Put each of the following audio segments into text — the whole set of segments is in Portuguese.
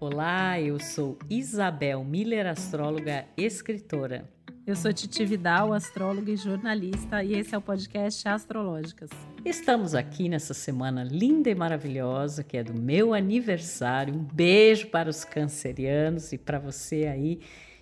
Olá, eu sou Isabel Miller, astróloga, escritora. Eu sou Titi Vidal, astróloga e jornalista, e esse é o podcast Astrológicas. Estamos aqui nessa semana linda e maravilhosa, que é do meu aniversário. Um beijo para os cancerianos e para você aí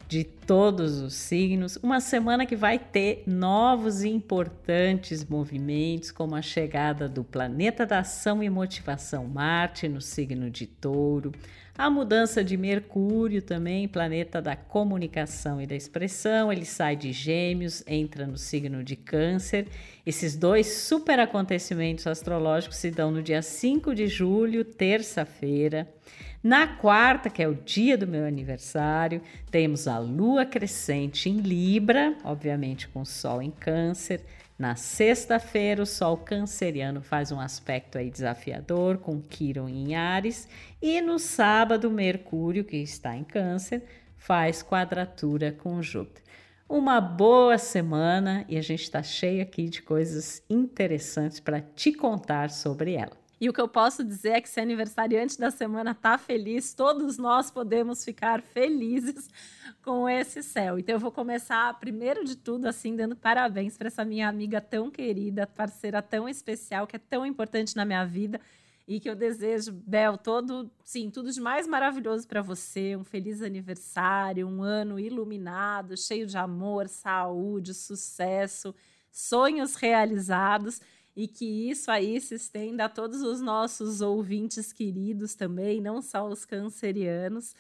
de todos os signos. Uma semana que vai ter novos e importantes movimentos, como a chegada do planeta da ação e motivação Marte no signo de Touro, a mudança de Mercúrio também, planeta da comunicação e da expressão, ele sai de Gêmeos, entra no signo de Câncer. Esses dois super acontecimentos astrológicos se dão no dia 5 de julho, terça-feira. Na quarta, que é o dia do meu aniversário, temos a lua crescente em Libra, obviamente com sol em Câncer. Na sexta-feira, o Sol canceriano faz um aspecto aí desafiador com Quiron em Ares. E no sábado, Mercúrio, que está em Câncer, faz quadratura com Júpiter. Uma boa semana e a gente está cheio aqui de coisas interessantes para te contar sobre ela. E o que eu posso dizer é que se aniversariante da semana tá feliz, todos nós podemos ficar felizes com esse céu. Então eu vou começar primeiro de tudo assim dando parabéns para essa minha amiga tão querida, parceira tão especial, que é tão importante na minha vida e que eu desejo, Bel, todo, sim, tudo de mais maravilhoso para você, um feliz aniversário, um ano iluminado, cheio de amor, saúde, sucesso, sonhos realizados e que isso aí se estenda a todos os nossos ouvintes queridos também, não só os cancerianos.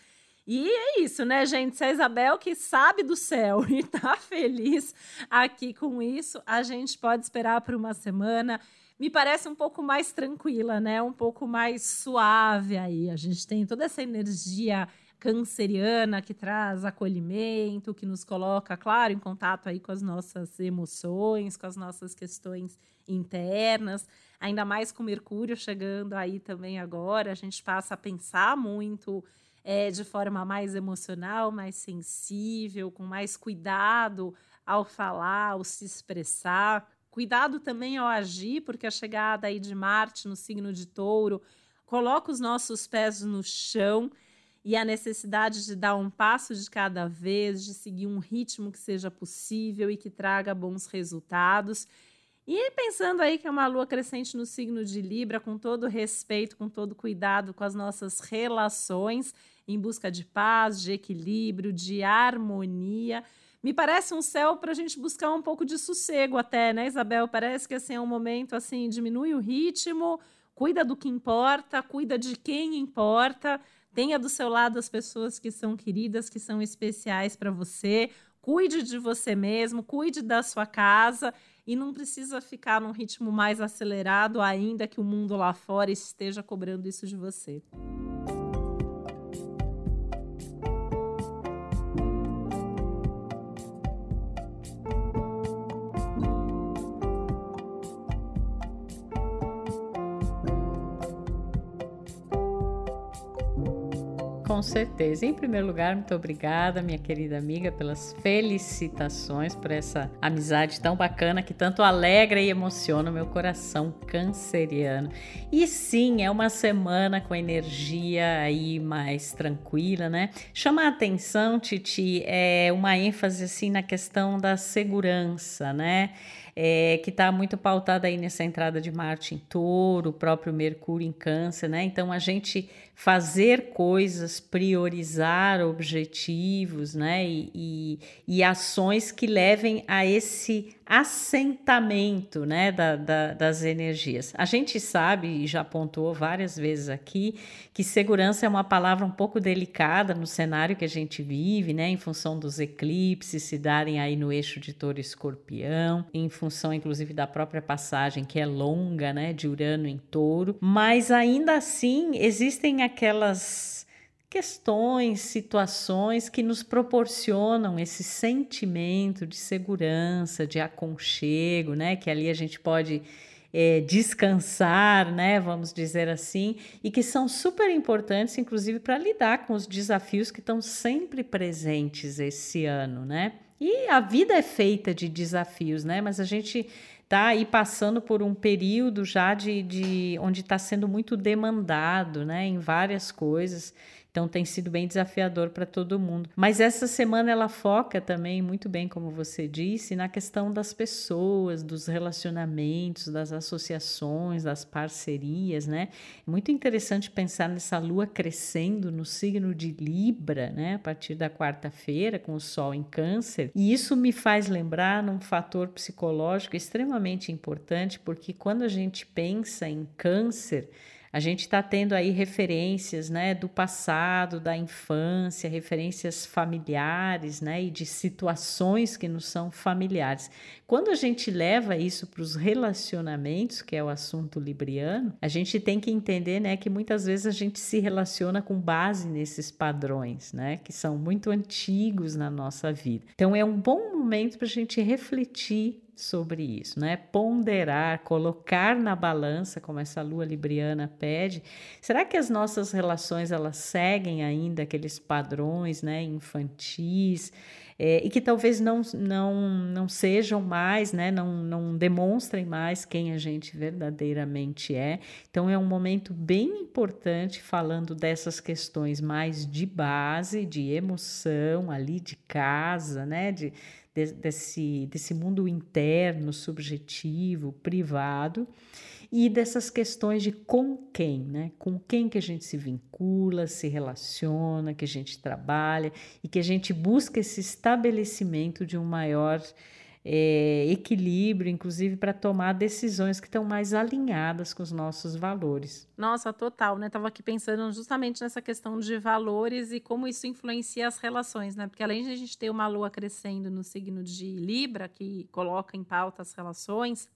E é isso, né, gente? Se a Isabel que sabe do céu e tá feliz aqui com isso, a gente pode esperar por uma semana. Me parece um pouco mais tranquila, né? Um pouco mais suave aí. A gente tem toda essa energia canceriana que traz acolhimento, que nos coloca, claro, em contato aí com as nossas emoções, com as nossas questões internas, ainda mais com Mercúrio chegando aí também agora, a gente passa a pensar muito é, de forma mais emocional, mais sensível, com mais cuidado ao falar, ao se expressar. Cuidado também ao agir, porque a chegada aí de Marte no signo de Touro coloca os nossos pés no chão e a necessidade de dar um passo de cada vez, de seguir um ritmo que seja possível e que traga bons resultados. E pensando aí que é uma lua crescente no signo de Libra, com todo respeito, com todo cuidado com as nossas relações, em busca de paz, de equilíbrio, de harmonia. Me parece um céu para a gente buscar um pouco de sossego até, né, Isabel? Parece que assim, é um momento assim, diminui o ritmo, cuida do que importa, cuida de quem importa, Tenha do seu lado as pessoas que são queridas, que são especiais para você. Cuide de você mesmo, cuide da sua casa e não precisa ficar num ritmo mais acelerado, ainda que o mundo lá fora esteja cobrando isso de você. Com certeza. Em primeiro lugar, muito obrigada, minha querida amiga, pelas felicitações, por essa amizade tão bacana que tanto alegra e emociona o meu coração canceriano. E sim, é uma semana com energia aí mais tranquila, né? Chama a atenção, Titi, é uma ênfase assim na questão da segurança, né? É, que está muito pautada aí nessa entrada de Marte em touro, o próprio Mercúrio em câncer, né? Então a gente fazer coisas, priorizar objetivos, né? E, e, e ações que levem a esse assentamento né, da, da, das energias. A gente sabe, e já pontuou várias vezes aqui, que segurança é uma palavra um pouco delicada no cenário que a gente vive, né, em função dos eclipses se darem aí no eixo de touro e escorpião, em função inclusive da própria passagem que é longa, né, de Urano em touro, mas ainda assim existem aquelas questões, situações que nos proporcionam esse sentimento de segurança, de aconchego, né? Que ali a gente pode é, descansar, né? Vamos dizer assim, e que são super importantes, inclusive, para lidar com os desafios que estão sempre presentes esse ano, né? E a vida é feita de desafios, né? Mas a gente está aí passando por um período já de, de onde está sendo muito demandado, né? Em várias coisas. Então tem sido bem desafiador para todo mundo. Mas essa semana ela foca também, muito bem como você disse, na questão das pessoas, dos relacionamentos, das associações, das parcerias, né? Muito interessante pensar nessa lua crescendo no signo de Libra, né? A partir da quarta-feira, com o Sol em Câncer. E isso me faz lembrar num fator psicológico extremamente importante, porque quando a gente pensa em Câncer, a gente está tendo aí referências né, do passado, da infância, referências familiares né, e de situações que nos são familiares. Quando a gente leva isso para os relacionamentos, que é o assunto libriano, a gente tem que entender né, que muitas vezes a gente se relaciona com base nesses padrões, né, que são muito antigos na nossa vida. Então é um bom momento para a gente refletir sobre isso, né? Ponderar, colocar na balança, como essa lua libriana pede. Será que as nossas relações elas seguem ainda aqueles padrões, né, infantis? É, e que talvez não, não, não sejam mais, né, não, não demonstrem mais quem a gente verdadeiramente é. Então, é um momento bem importante falando dessas questões mais de base, de emoção, ali de casa, né, de, de, desse, desse mundo interno, subjetivo, privado, e dessas questões de com quem, né? Com quem que a gente se vincula, se relaciona, que a gente trabalha e que a gente busca esse estabelecimento de um maior é, equilíbrio, inclusive para tomar decisões que estão mais alinhadas com os nossos valores. Nossa, total, né? Tava aqui pensando justamente nessa questão de valores e como isso influencia as relações, né? Porque além de a gente ter uma lua crescendo no signo de Libra, que coloca em pauta as relações,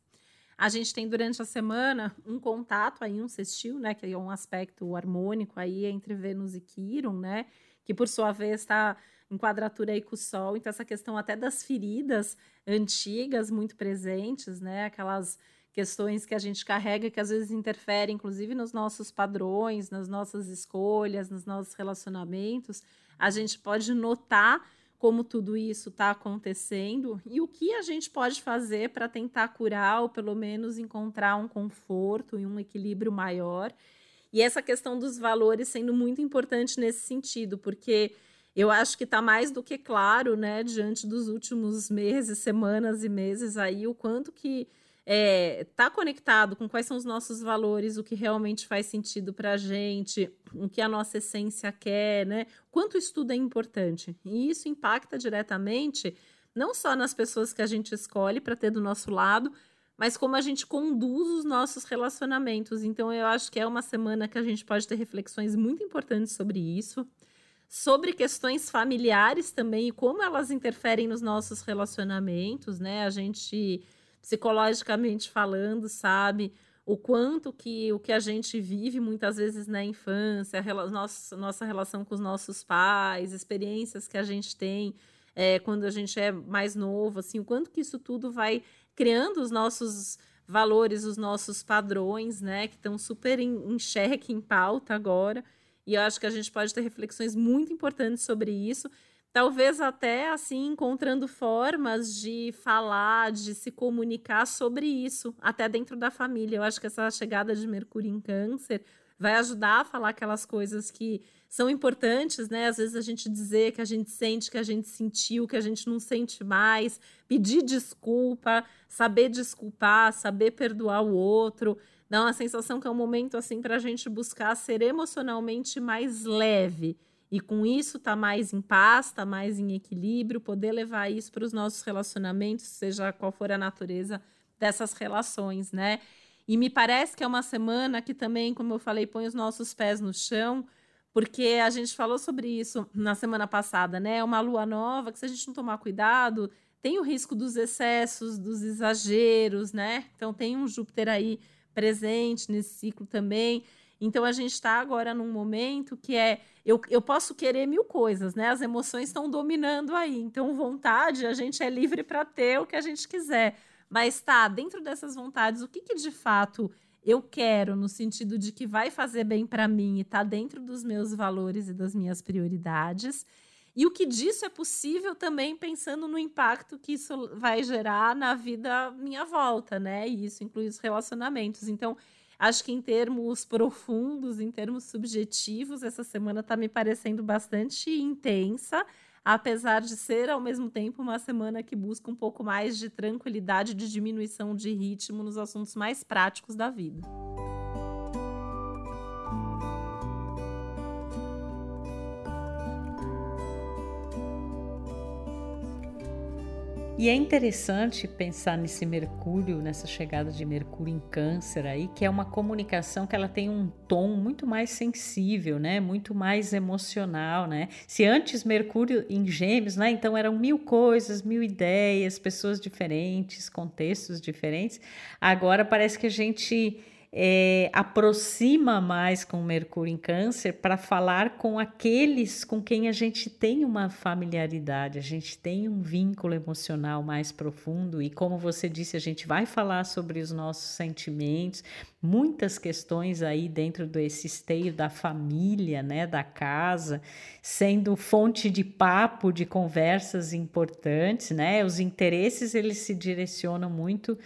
a gente tem durante a semana um contato aí, um sextil, né? Que é um aspecto harmônico aí entre Vênus e Quiron, né? Que por sua vez está em quadratura aí com o Sol. Então, essa questão até das feridas antigas muito presentes, né? Aquelas questões que a gente carrega que às vezes interferem, inclusive, nos nossos padrões, nas nossas escolhas, nos nossos relacionamentos. A gente pode notar como tudo isso está acontecendo e o que a gente pode fazer para tentar curar ou pelo menos encontrar um conforto e um equilíbrio maior. E essa questão dos valores sendo muito importante nesse sentido, porque eu acho que está mais do que claro, né, diante dos últimos meses, semanas e meses aí, o quanto que é, tá conectado com quais são os nossos valores, o que realmente faz sentido para a gente, o que a nossa essência quer, né? Quanto estudo é importante. E isso impacta diretamente não só nas pessoas que a gente escolhe para ter do nosso lado, mas como a gente conduz os nossos relacionamentos. Então, eu acho que é uma semana que a gente pode ter reflexões muito importantes sobre isso sobre questões familiares também e como elas interferem nos nossos relacionamentos, né? A gente psicologicamente falando, sabe o quanto que o que a gente vive muitas vezes na infância, nossa, nossa relação com os nossos pais, experiências que a gente tem é, quando a gente é mais novo, assim, o quanto que isso tudo vai criando os nossos valores, os nossos padrões, né, que estão super em, em xeque, em pauta agora. E eu acho que a gente pode ter reflexões muito importantes sobre isso. Talvez até assim encontrando formas de falar, de se comunicar sobre isso, até dentro da família. Eu acho que essa chegada de Mercúrio em Câncer vai ajudar a falar aquelas coisas que são importantes, né? Às vezes a gente dizer que a gente sente, que a gente sentiu, que a gente não sente mais, pedir desculpa, saber desculpar, saber perdoar o outro dá uma sensação que é um momento assim para a gente buscar ser emocionalmente mais leve e com isso tá mais em paz, tá mais em equilíbrio, poder levar isso para os nossos relacionamentos, seja qual for a natureza dessas relações, né? E me parece que é uma semana que também, como eu falei, põe os nossos pés no chão, porque a gente falou sobre isso na semana passada, né? É uma lua nova que se a gente não tomar cuidado, tem o risco dos excessos, dos exageros, né? Então tem um Júpiter aí presente nesse ciclo também. Então a gente está agora num momento que é eu, eu posso querer mil coisas, né? As emoções estão dominando aí. Então, vontade, a gente é livre para ter o que a gente quiser. Mas tá, dentro dessas vontades, o que, que de fato eu quero, no sentido de que vai fazer bem para mim e está dentro dos meus valores e das minhas prioridades. E o que disso é possível também pensando no impacto que isso vai gerar na vida minha volta, né? E isso inclui os relacionamentos. Então, Acho que em termos profundos, em termos subjetivos, essa semana está me parecendo bastante intensa, apesar de ser ao mesmo tempo uma semana que busca um pouco mais de tranquilidade, de diminuição de ritmo nos assuntos mais práticos da vida. E é interessante pensar nesse Mercúrio, nessa chegada de Mercúrio em Câncer aí, que é uma comunicação que ela tem um tom muito mais sensível, né? Muito mais emocional, né? Se antes Mercúrio em Gêmeos, né? Então eram mil coisas, mil ideias, pessoas diferentes, contextos diferentes. Agora parece que a gente é, aproxima mais com Mercúrio em Câncer para falar com aqueles com quem a gente tem uma familiaridade, a gente tem um vínculo emocional mais profundo. E como você disse, a gente vai falar sobre os nossos sentimentos, muitas questões aí dentro desse esteio da família, né, da casa, sendo fonte de papo, de conversas importantes, né? Os interesses eles se direcionam muito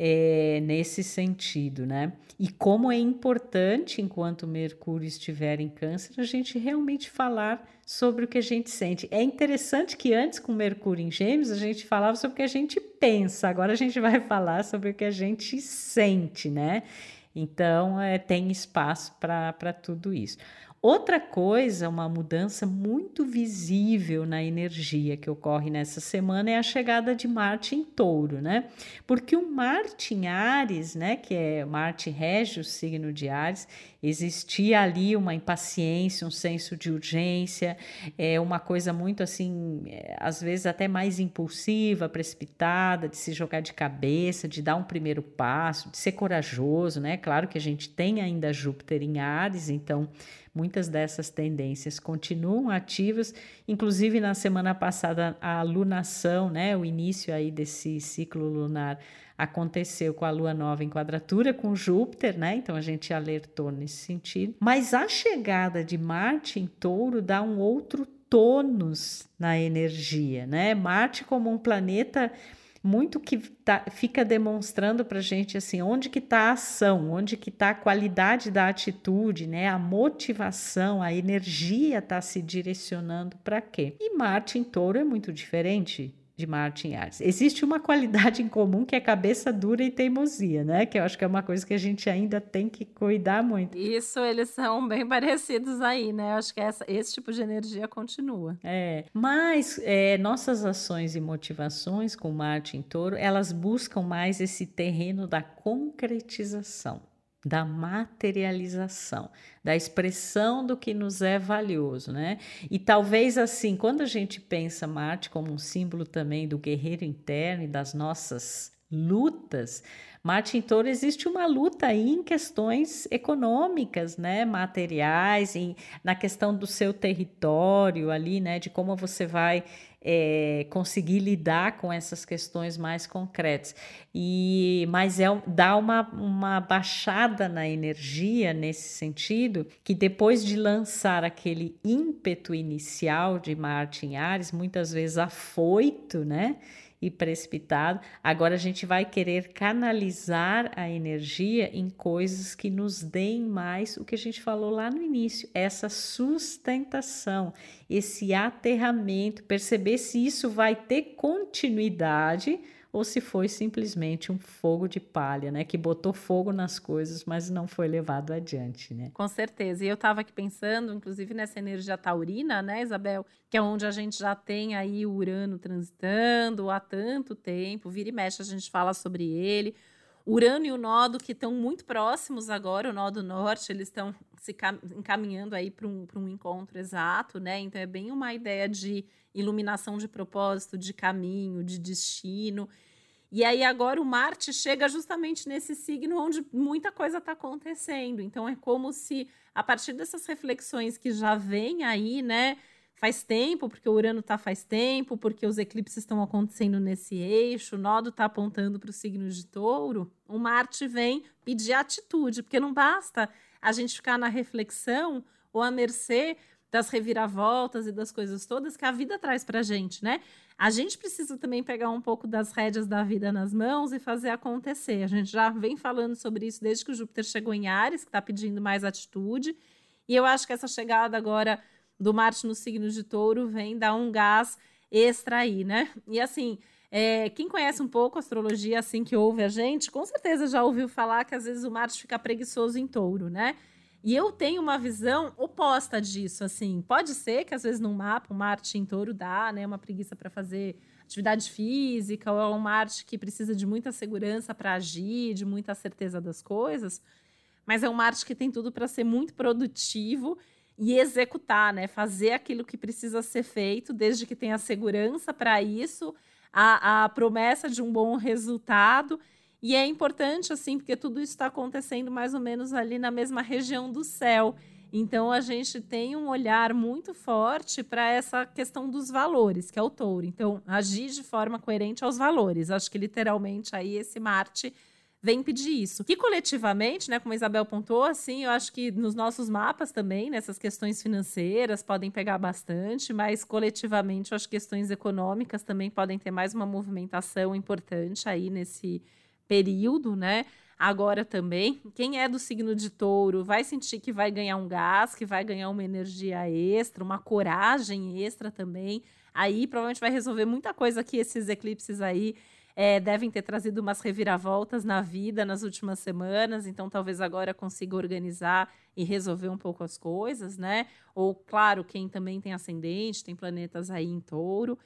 é, nesse sentido, né? E como é importante, enquanto Mercúrio estiver em Câncer, a gente realmente falar sobre o que a gente sente. É interessante que antes, com Mercúrio em Gêmeos, a gente falava sobre o que a gente pensa, agora a gente vai falar sobre o que a gente sente, né? Então, é, tem espaço para tudo isso. Outra coisa, uma mudança muito visível na energia que ocorre nessa semana é a chegada de Marte em Touro, né? Porque o Marte em Ares, né, que é Marte rege o signo de Ares, existia ali uma impaciência, um senso de urgência, é uma coisa muito assim, é, às vezes até mais impulsiva, precipitada, de se jogar de cabeça, de dar um primeiro passo, de ser corajoso, né? Claro que a gente tem ainda Júpiter em Ares, então Muitas dessas tendências continuam ativas, inclusive na semana passada a lunação, né, o início aí desse ciclo lunar aconteceu com a lua nova em quadratura com Júpiter, né? Então a gente alertou nesse sentido. Mas a chegada de Marte em Touro dá um outro tônus na energia, né? Marte como um planeta muito que tá, fica demonstrando para gente assim onde que está a ação, onde que está a qualidade da atitude, né? A motivação, a energia está se direcionando para quê? E Marte em Touro é muito diferente de Martin Ares. Existe uma qualidade em comum que é cabeça dura e teimosia, né? Que eu acho que é uma coisa que a gente ainda tem que cuidar muito. Isso, eles são bem parecidos aí, né? Eu acho que essa, esse tipo de energia continua. É, mas é, nossas ações e motivações com Marte em Touro, elas buscam mais esse terreno da concretização da materialização, da expressão do que nos é valioso, né? E talvez assim, quando a gente pensa Marte como um símbolo também do guerreiro interno e das nossas lutas, Marte em Touro existe uma luta aí em questões econômicas, né, materiais, em, na questão do seu território ali, né, de como você vai é, conseguir lidar com essas questões mais concretas. E, mas é, dá uma, uma baixada na energia nesse sentido, que depois de lançar aquele ímpeto inicial de Marte em Ares, muitas vezes afoito, né? E precipitado. Agora a gente vai querer canalizar a energia em coisas que nos deem mais o que a gente falou lá no início, essa sustentação, esse aterramento, perceber se isso vai ter continuidade ou se foi simplesmente um fogo de palha, né, que botou fogo nas coisas, mas não foi levado adiante, né? Com certeza. E eu estava aqui pensando, inclusive nessa energia taurina, né, Isabel, que é onde a gente já tem aí o Urano transitando há tanto tempo, vira e mexe a gente fala sobre ele. Urano e o Nodo que estão muito próximos agora, o Nodo Norte, eles estão se encaminhando aí para um, um encontro exato, né? Então é bem uma ideia de iluminação de propósito, de caminho, de destino. E aí agora o Marte chega justamente nesse signo onde muita coisa está acontecendo. Então é como se a partir dessas reflexões que já vem aí, né? Faz tempo, porque o Urano está faz tempo, porque os eclipses estão acontecendo nesse eixo, o nodo está apontando para o signo de touro, o Marte vem pedir atitude, porque não basta a gente ficar na reflexão ou à mercê das reviravoltas e das coisas todas que a vida traz pra gente, né? A gente precisa também pegar um pouco das rédeas da vida nas mãos e fazer acontecer. A gente já vem falando sobre isso desde que o Júpiter chegou em Ares, que está pedindo mais atitude. E eu acho que essa chegada agora do Marte no signo de Touro vem dar um gás extra aí, né? E assim, é, quem conhece um pouco astrologia, assim que ouve a gente, com certeza já ouviu falar que às vezes o Marte fica preguiçoso em touro, né? E eu tenho uma visão oposta disso, assim. Pode ser que às vezes num mapa, um Marte em touro dá, né? Uma preguiça para fazer atividade física, ou é um Marte que precisa de muita segurança para agir, de muita certeza das coisas. Mas é um Marte que tem tudo para ser muito produtivo e executar, né? Fazer aquilo que precisa ser feito, desde que tenha segurança para isso, a, a promessa de um bom resultado. E é importante, assim, porque tudo isso está acontecendo mais ou menos ali na mesma região do céu. Então a gente tem um olhar muito forte para essa questão dos valores, que é o touro. Então, agir de forma coerente aos valores. Acho que literalmente aí esse Marte vem pedir isso. E coletivamente, né, como a Isabel pontuou, assim, eu acho que nos nossos mapas também, nessas questões financeiras podem pegar bastante, mas coletivamente eu acho que questões econômicas também podem ter mais uma movimentação importante aí nesse período, né? Agora também, quem é do signo de touro vai sentir que vai ganhar um gás, que vai ganhar uma energia extra, uma coragem extra também. Aí provavelmente vai resolver muita coisa que esses eclipses aí é, devem ter trazido umas reviravoltas na vida nas últimas semanas, então talvez agora consiga organizar e resolver um pouco as coisas, né? Ou, claro, quem também tem ascendente, tem planetas aí em touro.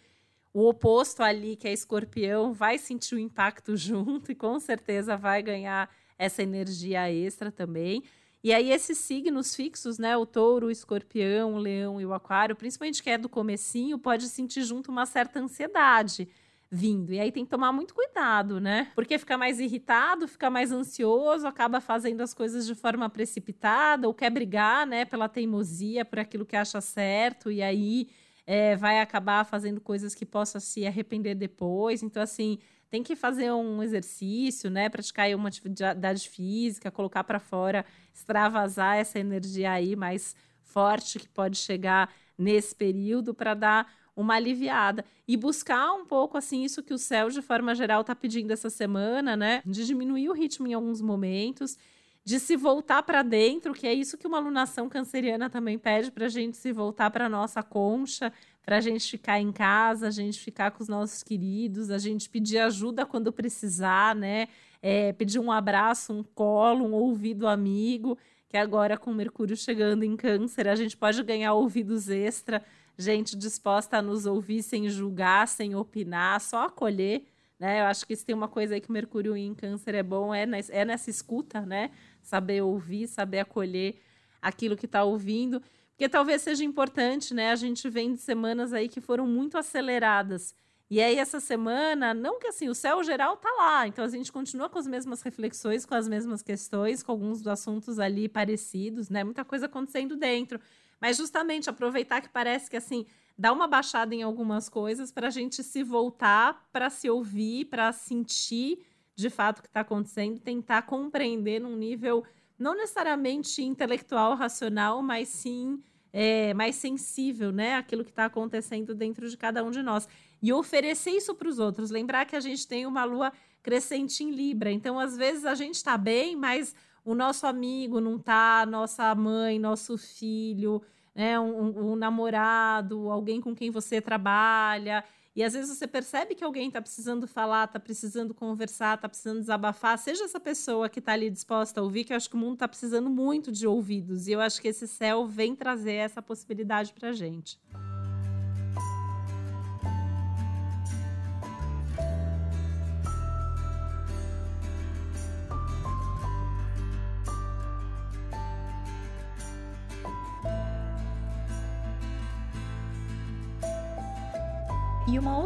O oposto ali, que é escorpião, vai sentir o impacto junto e com certeza vai ganhar essa energia extra também. E aí esses signos fixos, né, o touro, o escorpião, o leão e o aquário, principalmente que é do comecinho, pode sentir junto uma certa ansiedade vindo. E aí tem que tomar muito cuidado, né? Porque fica mais irritado, fica mais ansioso, acaba fazendo as coisas de forma precipitada ou quer brigar, né, pela teimosia, por aquilo que acha certo, e aí é, vai acabar fazendo coisas que possa se arrepender depois. Então, assim, tem que fazer um exercício, né? Praticar uma atividade física, colocar para fora, extravasar essa energia aí mais forte que pode chegar nesse período para dar uma aliviada e buscar um pouco assim isso que o céu de forma geral está pedindo essa semana, né? De diminuir o ritmo em alguns momentos, de se voltar para dentro, que é isso que uma alunação canceriana também pede para a gente se voltar para nossa concha, para a gente ficar em casa, a gente ficar com os nossos queridos, a gente pedir ajuda quando precisar, né? É, pedir um abraço, um colo, um ouvido amigo, que agora com Mercúrio chegando em Câncer, a gente pode ganhar ouvidos extra gente disposta a nos ouvir sem julgar, sem opinar, só acolher. Né? Eu acho que isso tem uma coisa aí que Mercúrio em Câncer é bom, é, nessa, é nessa escuta, né? Saber ouvir, saber acolher aquilo que está ouvindo. Porque talvez seja importante, né? A gente vem de semanas aí que foram muito aceleradas. E aí, essa semana, não que assim, o céu geral tá lá, então a gente continua com as mesmas reflexões, com as mesmas questões, com alguns dos assuntos ali parecidos, né? Muita coisa acontecendo dentro. Mas justamente aproveitar que parece que assim dá uma baixada em algumas coisas para a gente se voltar para se ouvir, para sentir de fato o que está acontecendo, tentar compreender num nível não necessariamente intelectual, racional, mas sim é, mais sensível, né? Aquilo que está acontecendo dentro de cada um de nós. E oferecer isso para os outros. Lembrar que a gente tem uma lua crescente em Libra. Então, às vezes, a gente está bem, mas o nosso amigo não tá, nossa mãe, nosso filho, né, um, um, namorado, alguém com quem você trabalha. E às vezes você percebe que alguém está precisando falar, está precisando conversar, está precisando desabafar. Seja essa pessoa que está ali disposta a ouvir, que eu acho que o mundo está precisando muito de ouvidos. E eu acho que esse céu vem trazer essa possibilidade para a gente.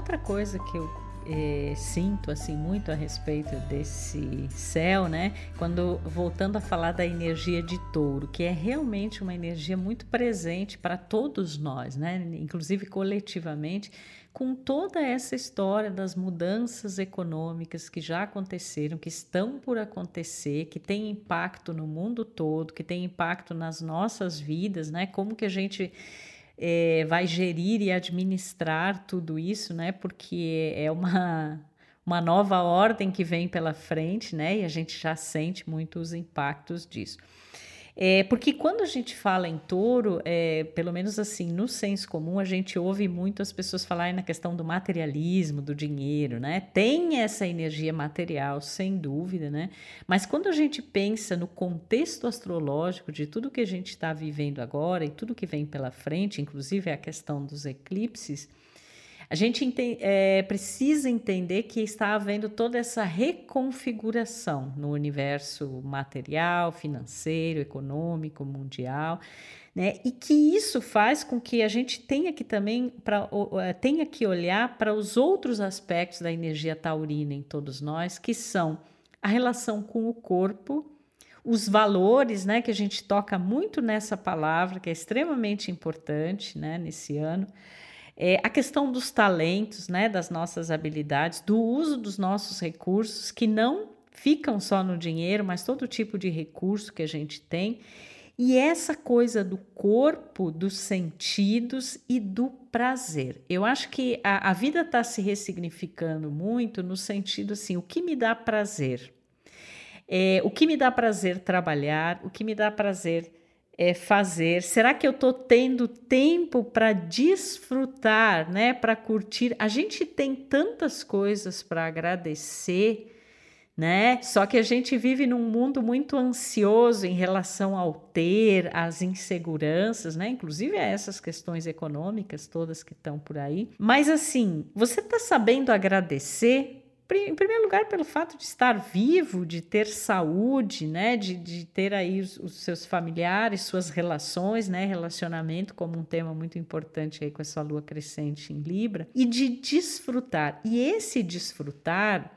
Outra coisa que eu é, sinto assim muito a respeito desse céu, né? Quando voltando a falar da energia de touro, que é realmente uma energia muito presente para todos nós, né? Inclusive coletivamente, com toda essa história das mudanças econômicas que já aconteceram, que estão por acontecer, que tem impacto no mundo todo, que tem impacto nas nossas vidas, né? Como que a gente é, vai gerir e administrar tudo isso, né? Porque é uma, uma nova ordem que vem pela frente, né? E a gente já sente muito os impactos disso. É, porque quando a gente fala em touro, é, pelo menos assim, no senso comum, a gente ouve muito as pessoas falarem na questão do materialismo, do dinheiro, né? Tem essa energia material, sem dúvida, né? Mas quando a gente pensa no contexto astrológico de tudo que a gente está vivendo agora e tudo que vem pela frente, inclusive a questão dos eclipses, a gente é, precisa entender que está havendo toda essa reconfiguração no universo material, financeiro, econômico, mundial. Né? E que isso faz com que a gente tenha que também pra, é, tenha que olhar para os outros aspectos da energia taurina em todos nós, que são a relação com o corpo, os valores, né, que a gente toca muito nessa palavra, que é extremamente importante, né, nesse ano, é, a questão dos talentos, né, das nossas habilidades, do uso dos nossos recursos, que não ficam só no dinheiro, mas todo tipo de recurso que a gente tem. E essa coisa do corpo, dos sentidos e do prazer. Eu acho que a, a vida está se ressignificando muito no sentido assim: o que me dá prazer? É, o que me dá prazer trabalhar, o que me dá prazer é, fazer? Será que eu estou tendo tempo para desfrutar, né? Para curtir? A gente tem tantas coisas para agradecer, né? Só que a gente vive num mundo muito ansioso em relação ao ter, às inseguranças, né? Inclusive a essas questões econômicas todas que estão por aí. Mas assim, você está sabendo agradecer? Em primeiro lugar, pelo fato de estar vivo, de ter saúde, né? De, de ter aí os, os, seus familiares, suas relações, né? Relacionamento como um tema muito importante aí com essa lua crescente em Libra, e de desfrutar. E esse desfrutar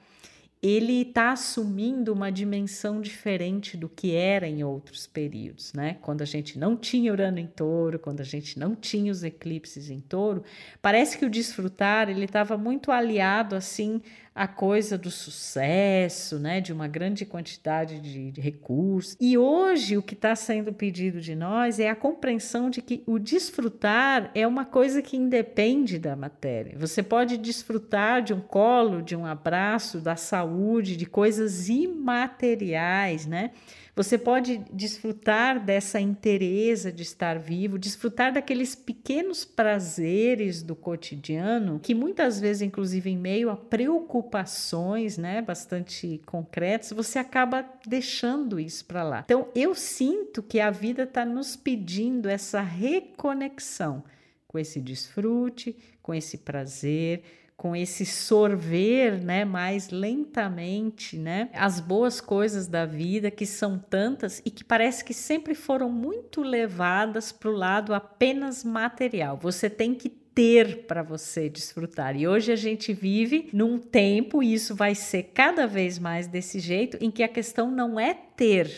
ele está assumindo uma dimensão diferente do que era em outros períodos, né? Quando a gente não tinha Urano em Touro, quando a gente não tinha os eclipses em Touro, parece que o desfrutar ele estava muito aliado assim a coisa do sucesso, né, de uma grande quantidade de, recursos. E hoje o que está sendo pedido de nós é a compreensão de que o desfrutar é uma coisa que independe da matéria. Você pode desfrutar de um colo, de um abraço, da saúde, de coisas imateriais, né? Você pode desfrutar dessa inteireza de estar vivo, desfrutar daqueles pequenos prazeres do cotidiano, que muitas vezes, inclusive em meio a preocupações, né, bastante concretas, você acaba deixando isso para lá. Então, eu sinto que a vida está nos pedindo essa reconexão com esse desfrute, com esse prazer, com esse sorver, né, mais lentamente, né, as boas coisas da vida que são tantas e que parece que sempre foram muito levadas para o lado apenas material. Você tem que ter para você desfrutar. E hoje a gente vive num tempo, e isso vai ser cada vez mais desse jeito, em que a questão não é ter,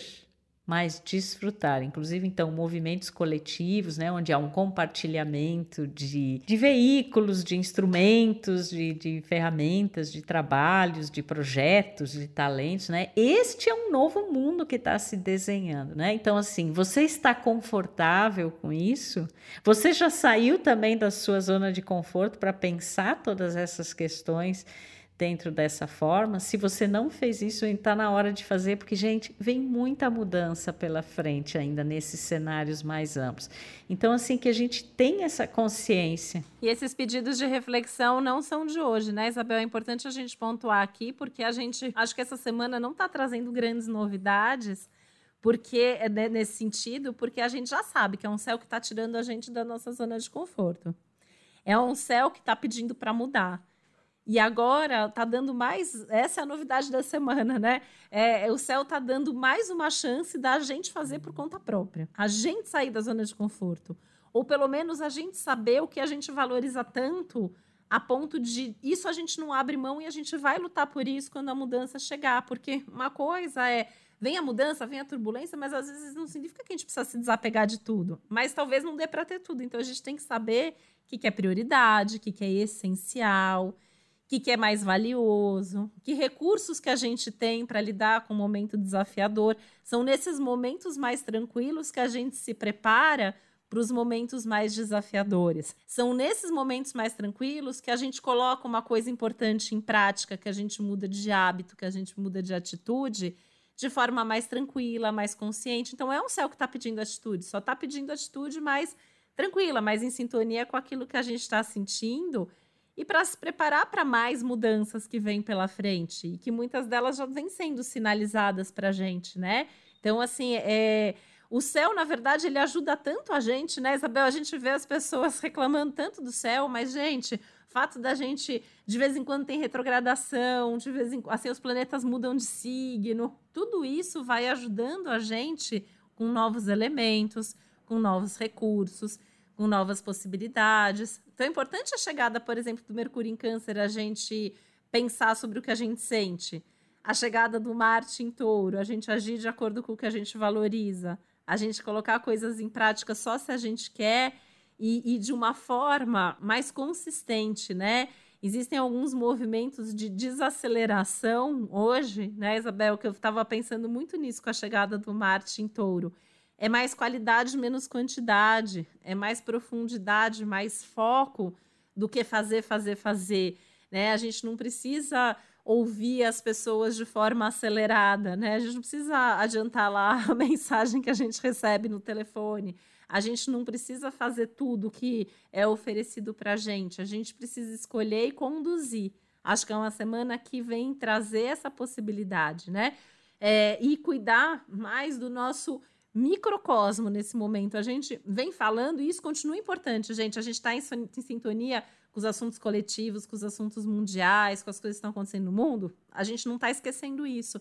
mas desfrutar. Inclusive, então, movimentos coletivos, né, onde há um compartilhamento de, de veículos, de instrumentos, de, de ferramentas, de trabalhos, de projetos, de talentos, né? Este é um novo mundo que está se desenhando, né? Então, assim, você está confortável com isso? Você já saiu também da sua zona de conforto para pensar todas essas questões? Dentro dessa forma. Se você não fez isso, está na hora de fazer, porque, gente, vem muita mudança pela frente ainda nesses cenários mais amplos. Então, assim, que a gente tem essa consciência. E esses pedidos de reflexão não são de hoje, né, Isabel? É importante a gente pontuar aqui, porque a gente, acho que essa semana não está trazendo grandes novidades porque é nesse sentido, porque a gente já sabe que é um céu que está tirando a gente da nossa zona de conforto. É um céu que está pedindo para mudar. E agora tá dando mais. Essa é a novidade da semana, né? É, o céu tá dando mais uma chance da gente fazer por conta própria. A gente sair da zona de conforto. Ou pelo menos a gente saber o que a gente valoriza tanto a ponto de isso a gente não abre mão e a gente vai lutar por isso quando a mudança chegar. Porque uma coisa é. Vem a mudança, vem a turbulência, mas às vezes não significa que a gente precisa se desapegar de tudo. Mas talvez não dê para ter tudo. Então a gente tem que saber o que, que é prioridade, o que, que é essencial que, que é mais valioso, que recursos que a gente tem para lidar com um momento desafiador. São nesses momentos mais tranquilos que a gente se prepara para os momentos mais desafiadores. São nesses momentos mais tranquilos que a gente coloca uma coisa importante em prática, que a gente muda de hábito, que a gente muda de atitude de forma mais tranquila, mais consciente. Então é um céu que está pedindo atitude, só está pedindo atitude mais tranquila, mais em sintonia com aquilo que a gente está sentindo e para se preparar para mais mudanças que vêm pela frente e que muitas delas já vêm sendo sinalizadas para a gente, né? Então, assim, é, o céu, na verdade, ele ajuda tanto a gente, né, Isabel? A gente vê as pessoas reclamando tanto do céu, mas, gente, o fato da gente, de vez em quando, tem retrogradação, de vez em assim, os planetas mudam de signo, tudo isso vai ajudando a gente com novos elementos, com novos recursos, com novas possibilidades. Então, é importante a chegada, por exemplo, do Mercúrio em Câncer, a gente pensar sobre o que a gente sente. A chegada do Marte em Touro, a gente agir de acordo com o que a gente valoriza a gente colocar coisas em prática só se a gente quer e, e de uma forma mais consistente, né? Existem alguns movimentos de desaceleração hoje, né, Isabel? Que eu estava pensando muito nisso com a chegada do Marte em touro. É mais qualidade, menos quantidade, é mais profundidade, mais foco do que fazer, fazer, fazer. Né? A gente não precisa ouvir as pessoas de forma acelerada, né? A gente não precisa adiantar lá a mensagem que a gente recebe no telefone. A gente não precisa fazer tudo que é oferecido para a gente. A gente precisa escolher e conduzir. Acho que é uma semana que vem trazer essa possibilidade, né? É, e cuidar mais do nosso microcosmo nesse momento. A gente vem falando e isso continua importante, gente. A gente está em, em sintonia com os assuntos coletivos, com os assuntos mundiais, com as coisas que estão acontecendo no mundo, a gente não está esquecendo isso.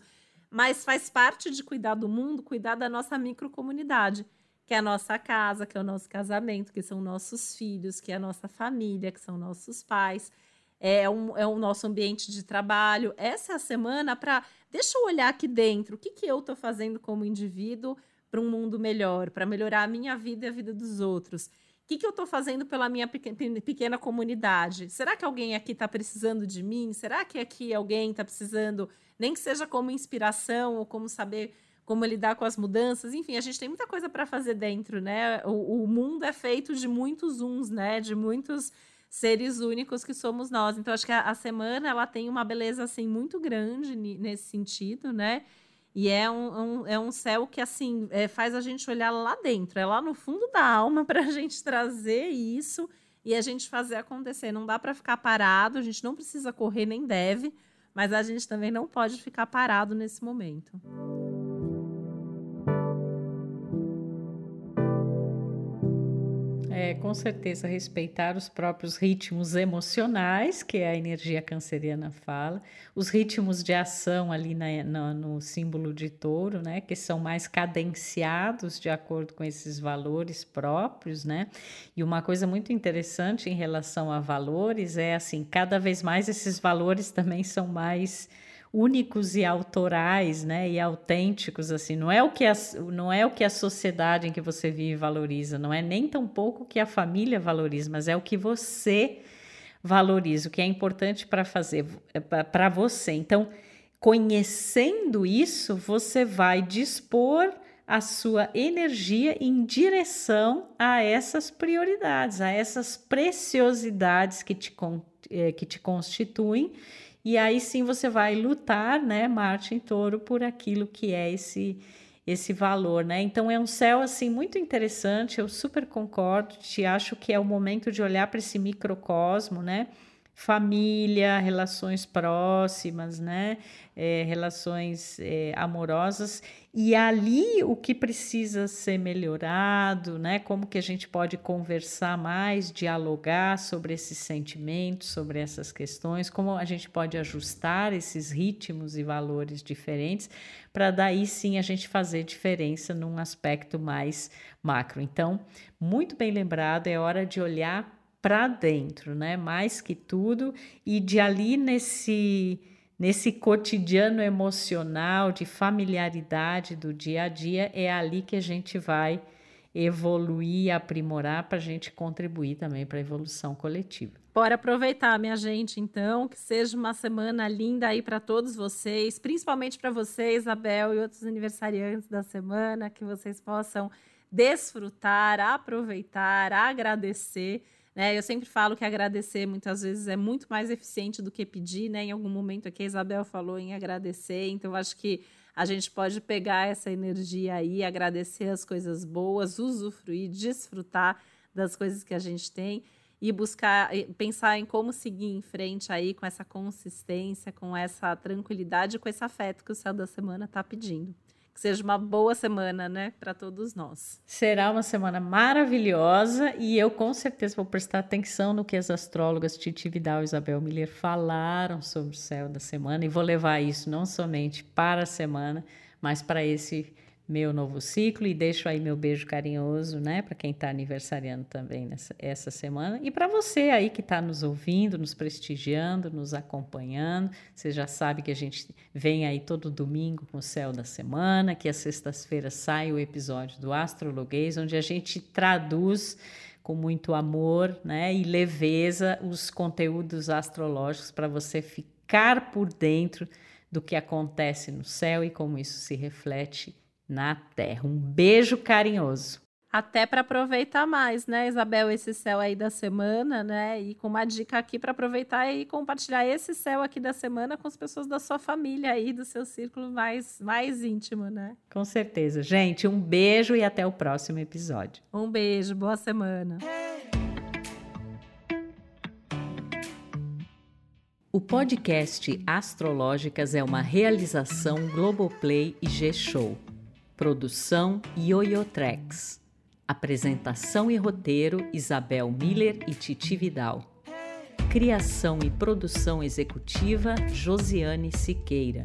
Mas faz parte de cuidar do mundo, cuidar da nossa microcomunidade, que é a nossa casa, que é o nosso casamento, que são nossos filhos, que é a nossa família, que são nossos pais, é, um, é o nosso ambiente de trabalho. Essa é a semana para. Deixa eu olhar aqui dentro, o que, que eu estou fazendo como indivíduo para um mundo melhor, para melhorar a minha vida e a vida dos outros que, que eu estou fazendo pela minha pequena comunidade? Será que alguém aqui está precisando de mim? Será que aqui alguém está precisando, nem que seja como inspiração ou como saber como lidar com as mudanças? Enfim, a gente tem muita coisa para fazer dentro, né? O, o, mundo é feito de muitos uns, né? De muitos seres únicos que somos nós. Então, acho que a, a semana ela tem uma beleza assim muito grande nesse sentido, né? E é um, um, é um céu que, assim, é, faz a gente olhar lá dentro, é lá no fundo da alma para a gente trazer isso e a gente fazer acontecer. Não dá para ficar parado, a gente não precisa correr nem deve, mas a gente também não pode ficar parado nesse momento. É, com certeza, respeitar os próprios ritmos emocionais, que a energia canceriana fala, os ritmos de ação ali na, na, no símbolo de touro, né, que são mais cadenciados de acordo com esses valores próprios, né? E uma coisa muito interessante em relação a valores é assim, cada vez mais esses valores também são mais únicos e autorais, né, e autênticos assim. Não é o que a, não é o que a sociedade em que você vive valoriza, não é nem tão pouco que a família valoriza, mas é o que você valoriza, o que é importante para fazer para você. Então, conhecendo isso, você vai dispor a sua energia em direção a essas prioridades, a essas preciosidades que te, eh, que te constituem e aí sim você vai lutar, né, Marte em Touro, por aquilo que é esse esse valor, né? Então é um céu assim muito interessante, eu super concordo, te acho que é o momento de olhar para esse microcosmo, né? Família, relações próximas, né? É, relações é, amorosas e ali o que precisa ser melhorado, né? Como que a gente pode conversar mais, dialogar sobre esses sentimentos, sobre essas questões, como a gente pode ajustar esses ritmos e valores diferentes para daí sim a gente fazer diferença num aspecto mais macro. Então, muito bem lembrado, é hora de olhar para dentro, né? Mais que tudo e de ali nesse nesse cotidiano emocional de familiaridade do dia a dia é ali que a gente vai evoluir, aprimorar para a gente contribuir também para a evolução coletiva. Bora aproveitar, minha gente, então, que seja uma semana linda aí para todos vocês, principalmente para você, Isabel, e outros aniversariantes da semana, que vocês possam desfrutar, aproveitar, agradecer. Né? Eu sempre falo que agradecer muitas vezes é muito mais eficiente do que pedir, né? Em algum momento aqui a Isabel falou em agradecer, então acho que a gente pode pegar essa energia aí, agradecer as coisas boas, usufruir, desfrutar das coisas que a gente tem e buscar pensar em como seguir em frente aí com essa consistência, com essa tranquilidade, com esse afeto que o céu da semana está pedindo. Que seja uma boa semana, né, para todos nós. Será uma semana maravilhosa e eu com certeza vou prestar atenção no que as astrólogas Titi Vidal e Isabel Miller falaram sobre o céu da semana e vou levar isso não somente para a semana, mas para esse meu novo ciclo e deixo aí meu beijo carinhoso, né, para quem está aniversariando também nessa essa semana e para você aí que está nos ouvindo, nos prestigiando, nos acompanhando. Você já sabe que a gente vem aí todo domingo com o céu da semana, que às sextas-feiras sai o episódio do Astrologuês, onde a gente traduz com muito amor, né, e leveza os conteúdos astrológicos para você ficar por dentro do que acontece no céu e como isso se reflete na terra. Um beijo carinhoso. Até para aproveitar mais, né, Isabel, esse céu aí da semana, né? E com uma dica aqui para aproveitar e compartilhar esse céu aqui da semana com as pessoas da sua família aí, do seu círculo mais, mais íntimo, né? Com certeza. Gente, um beijo e até o próximo episódio. Um beijo, boa semana. O podcast Astrológicas é uma realização Globoplay e G-Show. Produção Yoyotrex. Apresentação e roteiro Isabel Miller e Titi Vidal. Criação e produção executiva Josiane Siqueira.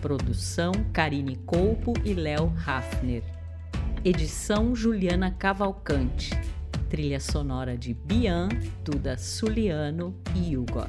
Produção Karine Colpo e Léo Hafner. Edição Juliana Cavalcante. Trilha sonora de Bian, Duda Suliano e Hugo.